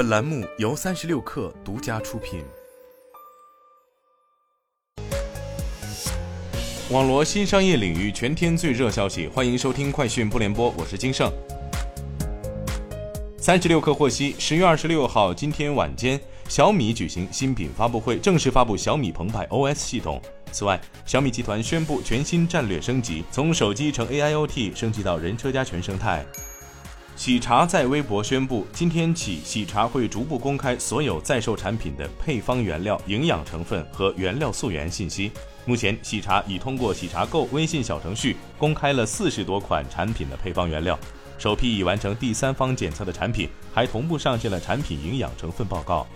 本栏目由三十六氪独家出品。网罗新商业领域全天最热消息，欢迎收听快讯不联播，我是金盛。三十六氪获悉，十月二十六号，今天晚间，小米举行新品发布会，正式发布小米澎湃 OS 系统。此外，小米集团宣布全新战略升级，从手机乘 AIoT 升级到人车家全生态。喜茶在微博宣布，今天起，喜茶会逐步公开所有在售产品的配方原料、营养成分和原料溯源信息。目前，喜茶已通过喜茶购微信小程序公开了四十多款产品的配方原料。首批已完成第三方检测的产品，还同步上线了产品营养成分报告。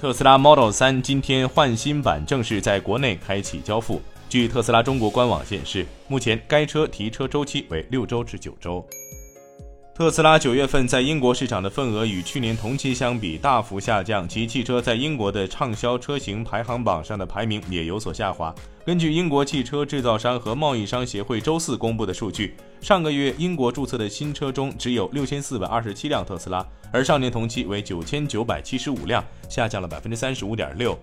特斯拉 Model 3今天换新版正式在国内开启交付。据特斯拉中国官网显示，目前该车提车周期为六周至九周。特斯拉九月份在英国市场的份额与去年同期相比大幅下降，其汽车在英国的畅销车型排行榜上的排名也有所下滑。根据英国汽车制造商和贸易商协会周四公布的数据，上个月英国注册的新车中只有六千四百二十七辆特斯拉，而上年同期为九千九百七十五辆，下降了百分之三十五点六。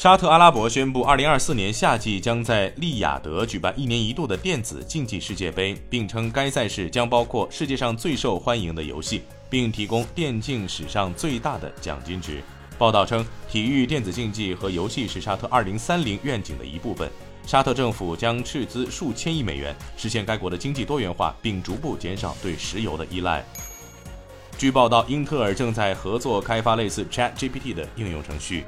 沙特阿拉伯宣布，二零二四年夏季将在利雅得举办一年一度的电子竞技世界杯，并称该赛事将包括世界上最受欢迎的游戏，并提供电竞史上最大的奖金值。报道称，体育、电子竞技和游戏是沙特二零三零愿景的一部分。沙特政府将斥资数千亿美元，实现该国的经济多元化，并逐步减少对石油的依赖。据报道，英特尔正在合作开发类似 ChatGPT 的应用程序。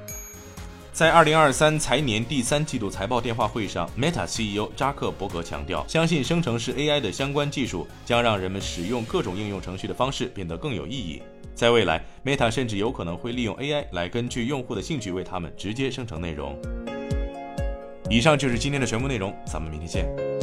在二零二三财年第三季度财报电话会上，Meta CEO 扎克伯格强调，相信生成式 AI 的相关技术将让人们使用各种应用程序的方式变得更有意义。在未来，Meta 甚至有可能会利用 AI 来根据用户的兴趣为他们直接生成内容。以上就是今天的全部内容，咱们明天见。